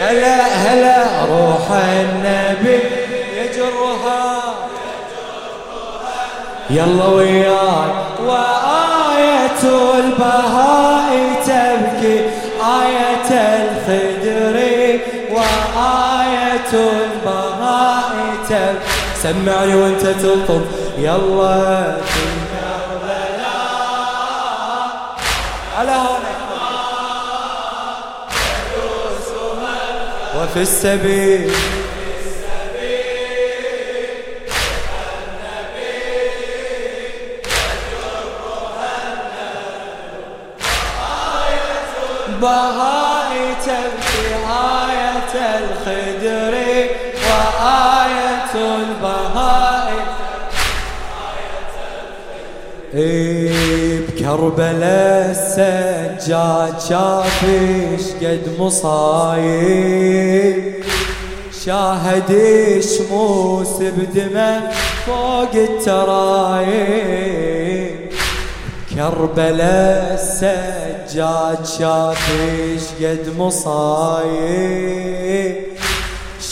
هلا هلا روح النبي يجرها. يلا وياك وآية البهاء تبكي آية الخدر وآية البهاء تبكي. سمعني وانت تلطم يلا. وفي السبيل. بهاء تبكي آية الخدر وآية البهاء. إيه. بكربلاء السجاد شافش قد مصايب. شاهد شموس بدمه فوق الترايب. كربلاء السجاد شافش قد مصايب.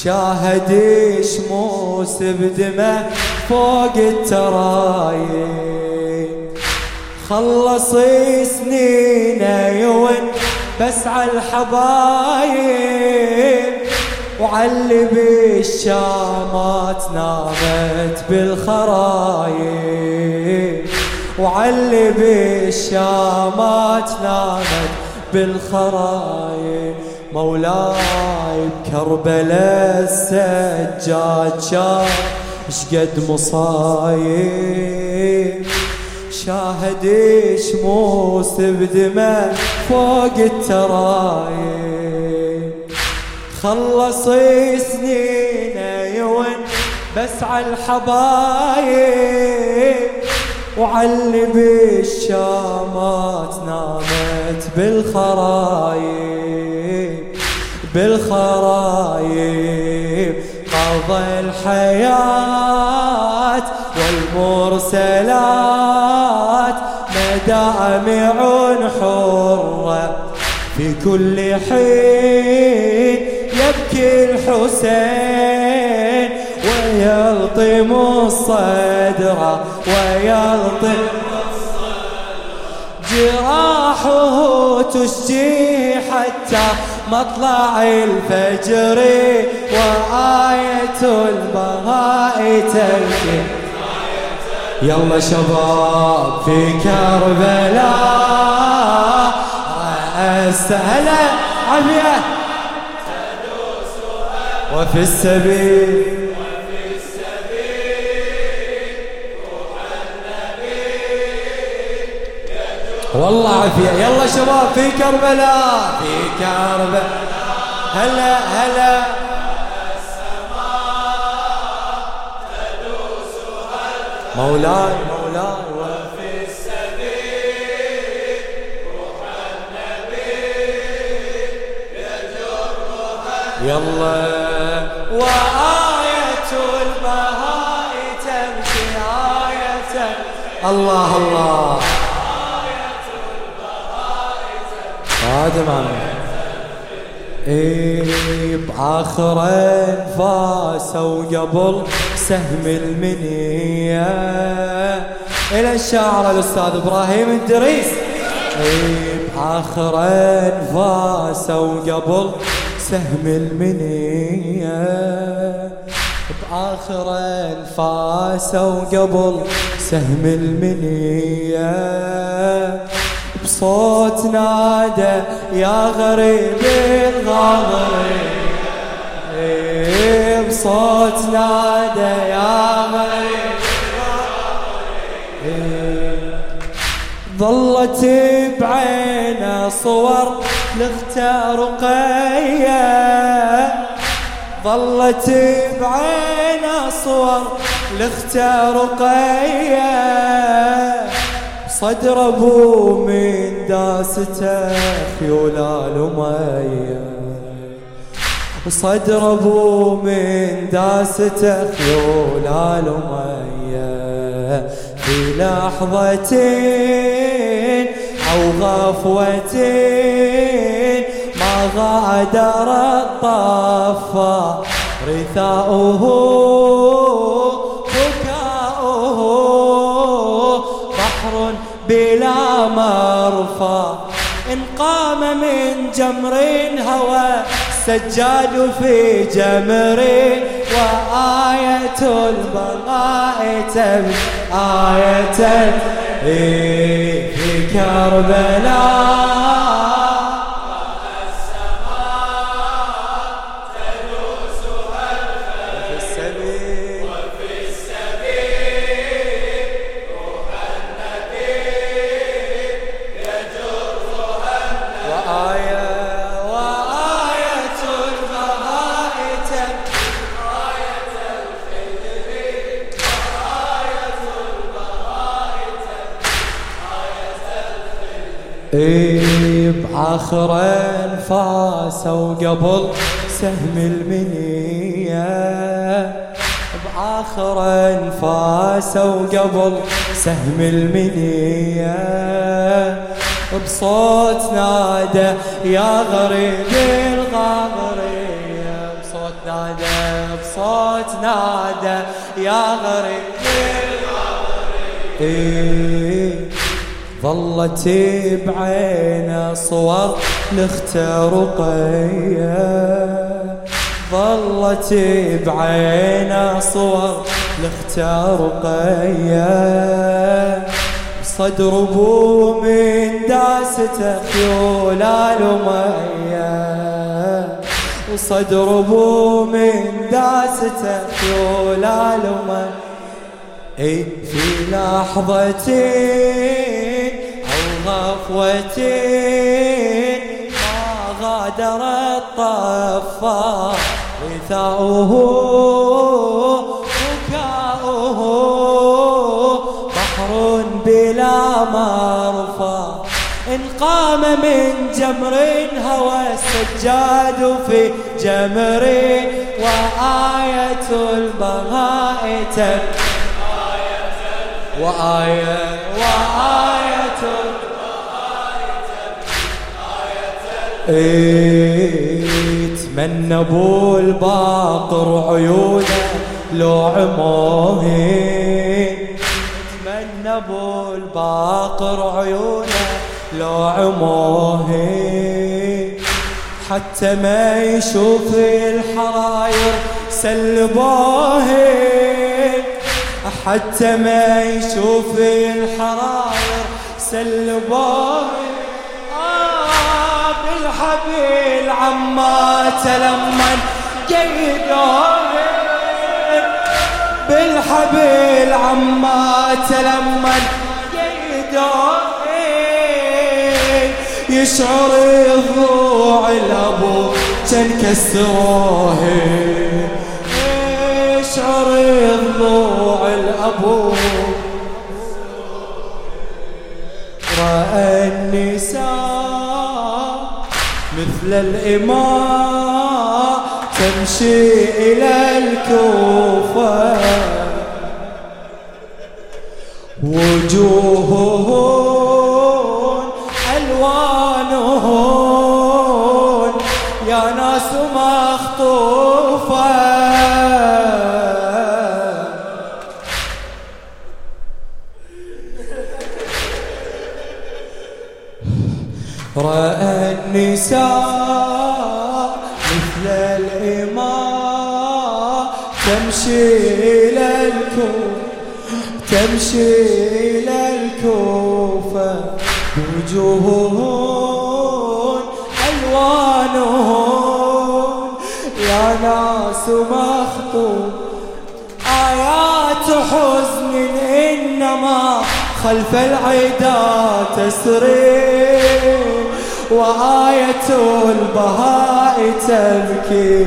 شاهد شموس بدمه فوق الترايب. خلص سنينه يون بس على الحبايب. وعلي بالشامات نامت بالخرايب. وعلي بالشامات نامت بالخرايب. مولاي بكربلاء السجاد شاف شقد مصايب. شاهد شموس بدمه فوق الترايب. خلص سنينه يون بس على الحبايب. وعلي بالشامات نامت بالخرايب. بالخرايب قضى الحياة والمرسلات مدامع حرة. في كل حين يبكي الحسين ويلطم الصدر ويلطم جراحه تشجي حتى مطلع الفجر وآية البهاء تبكي يلا شباب في كربلاء. هلا عافية. وفي السبيل. والله عافية. يلا شباب في كربلاء. في كربلاء. هلا هلا. مولاي. مولاي وفي السبيل روح النبي يجرها يلا. وآية البهاء تمشي آية الله الله. قادم عمي بآخر انفاسه وقبل سهم المنية. إلى الشاعر الأستاذ إبراهيم الدريس. بآخر انفاسه وقبل سهم المنية. بآخر انفاسه وقبل سهم المنية. بصوت نادى يا غريب الغاضري إيه بصوت نادى يا غريب ظلت بعينه صور لاختها رقية ظلت بعينه صور لاختها رقية صدر ابو من داسته خيولال ومية صدر ابو من داسته خيولال ومية في لحظتين أو غفوتين ما غادر الطفا رثاؤه. مرفى إن قام من جمر هوى سجاد في جمر وآية البقاء تبكي آية في كربلاء إيه بعاخر انفاس وقبل سهم المنية. بعاخر انفاس وقبل سهم المنية. بصوت نادى يا غريب الغاغرية. بصوت نادى بصوت نادى يا غريب الغاغرية. ظلت بعينه صور لخت رقية ظلت بعينه صور لخت رقية صدر ابو من داسته خيول الأمية وصدر ابو من داسته خيول الأمية اي في لحظتين غفوتين ما غادر الطفا. غثاؤه بكاؤه بحر بلا مرفى إن قام من جمر هوى السجاد في جمر وآية البغاء وآية وآية تمنى أبو الباقر عيونه لو عموهين تمنى أبو الباقر عيونه لو عموهين حتى ما يشوف الحراير سلبوهين حتى ما يشوف الحراير سلبوهين بالحبيل عما تلمن قيدوه بالحبيل عما تلمن قيدوه يشعر الضوع الأبو تنكسروه يشعر الضوع الأبو. رأى النساء مثل الإماء تمشي إلى الكوفة تمشي إلى الكوفة وجوههم ألوانهم يا ناس مخطوب آيات حزن إنما خلف العدا تسري. وآية البهاء تبكي.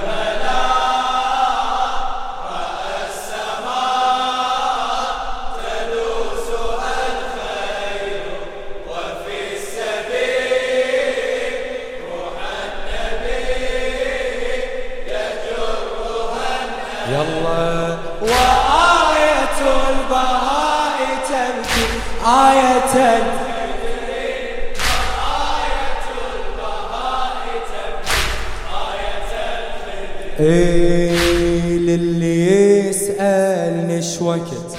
يلا. وآية البهاء تبكي آية إيه للي يسألني وقت؟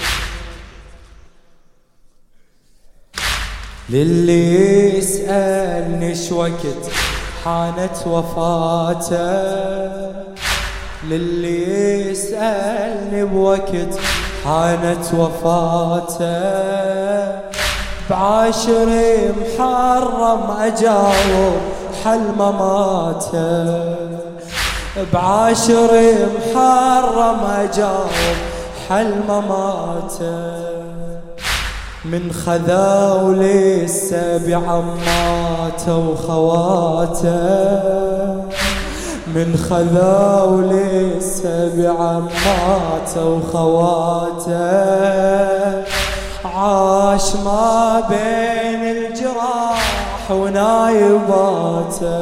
للي يسألني وقت؟ حانت وفاته. للي يسألني بوقت حانت وفاته. بعاشر محرم أجاوب حل مماته. بعاشر محرم أجاوب حل مماته. من خذا ولسه بعماته وخواته. من خذا ولسه بعماته وخواته. عاش ما بين الجراح ونايباته.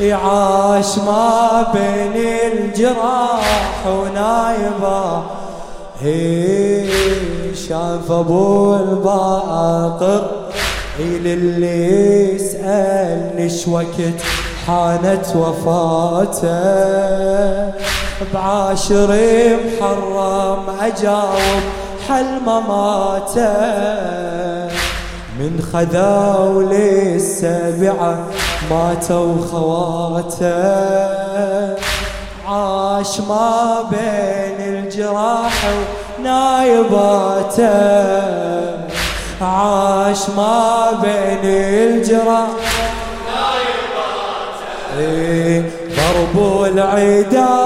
يعاش ما بين الجراح ونايبه شاف أبو الباقر للي يسألني وقت حانت وفاته. بعاشر محرم أجاوب حل مماته من خذا للسبعة ماتوا خواته. عاش ما بين الجراح ونايباته. عاش ما بين الجراح ضرب العدا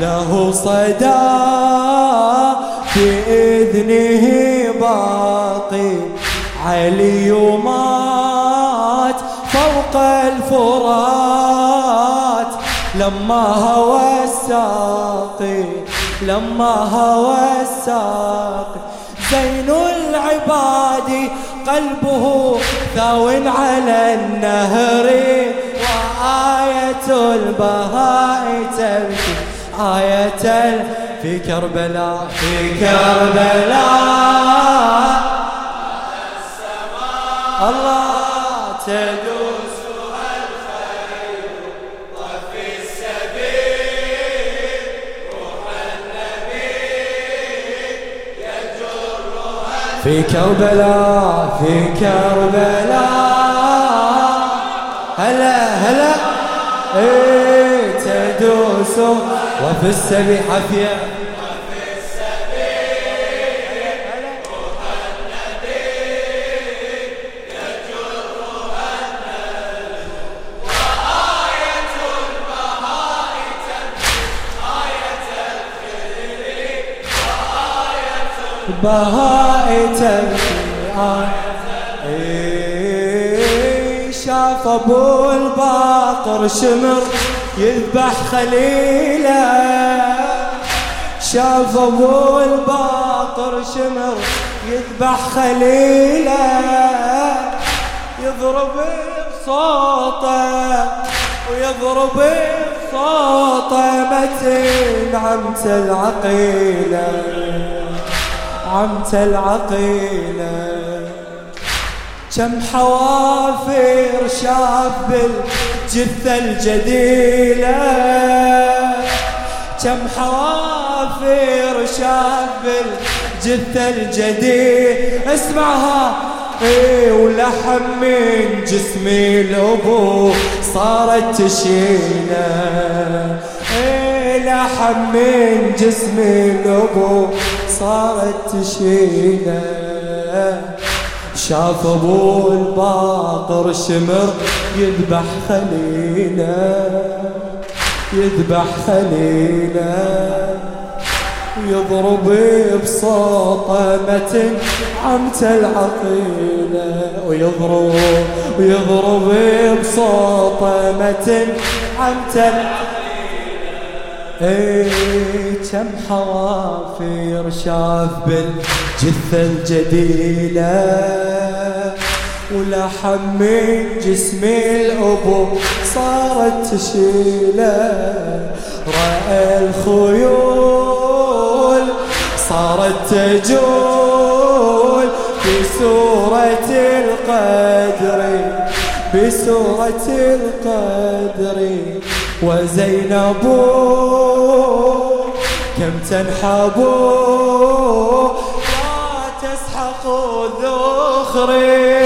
له صدى بإذنه باقي علي مات فوق الفرات. لما هوى الساقي لما هوى الساقي زين العباد قلبه ثاو على النهر وآية البهاء تبكي آية في كربلاء في كربلاء. الله تدوس. في كربلاء في كربلاء هلا هلا. إيه تدوس وفي السبيل حفيه تبكي إيه، شاف أبو الباقر شمر يذبح خليله شاف ابو الباقر شمر يذبح خليله. يضرب بصوته ويضرب بصوته متين عمت العقيله عمت العقيلة. كم حوافر شاب بالجثة الجديلة. كم حوافر شاب بالجثة الجديد اسمعها. إيه ولحم من جسمي الأبو صارت تشيله. لحم من جسمي الابو صارت تشيله. شاف أبو الباقر شمر يذبح خليله. يذبح خليله. ويضرب بصوته متن عمت العقيلة. ويضرب ويضرب بصوته متن عمت العقيلة. إيه كم حوافير شاف بالجثة الجديلة ولحم من جسمي الأبو صارت تشيله. رأي الخيول صارت تجول في سورة القدر بسورة القدر. وزينب كم تنحب لا تسحق ذخري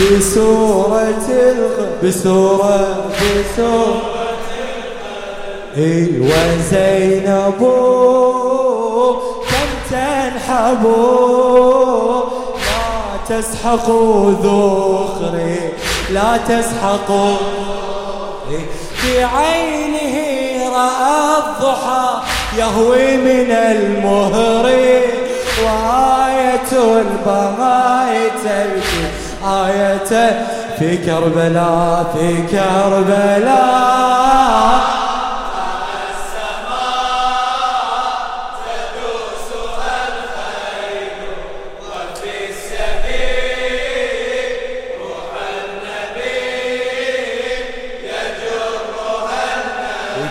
بسورة الغ... بسورة بسورة إي وزينب تنحب لا تسحق ذخري لا تسحق بعينه رأى الضحى يهوي من المهر وآية البغاية آيته في كربلاء في كربلاء.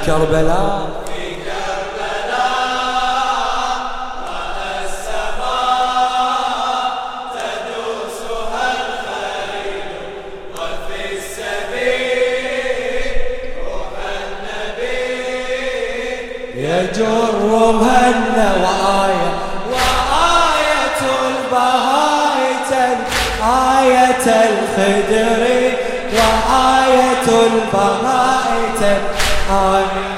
كربلاء. يجر مهنا وآية وآية البهاية آية الخدر. وآية البهاية آية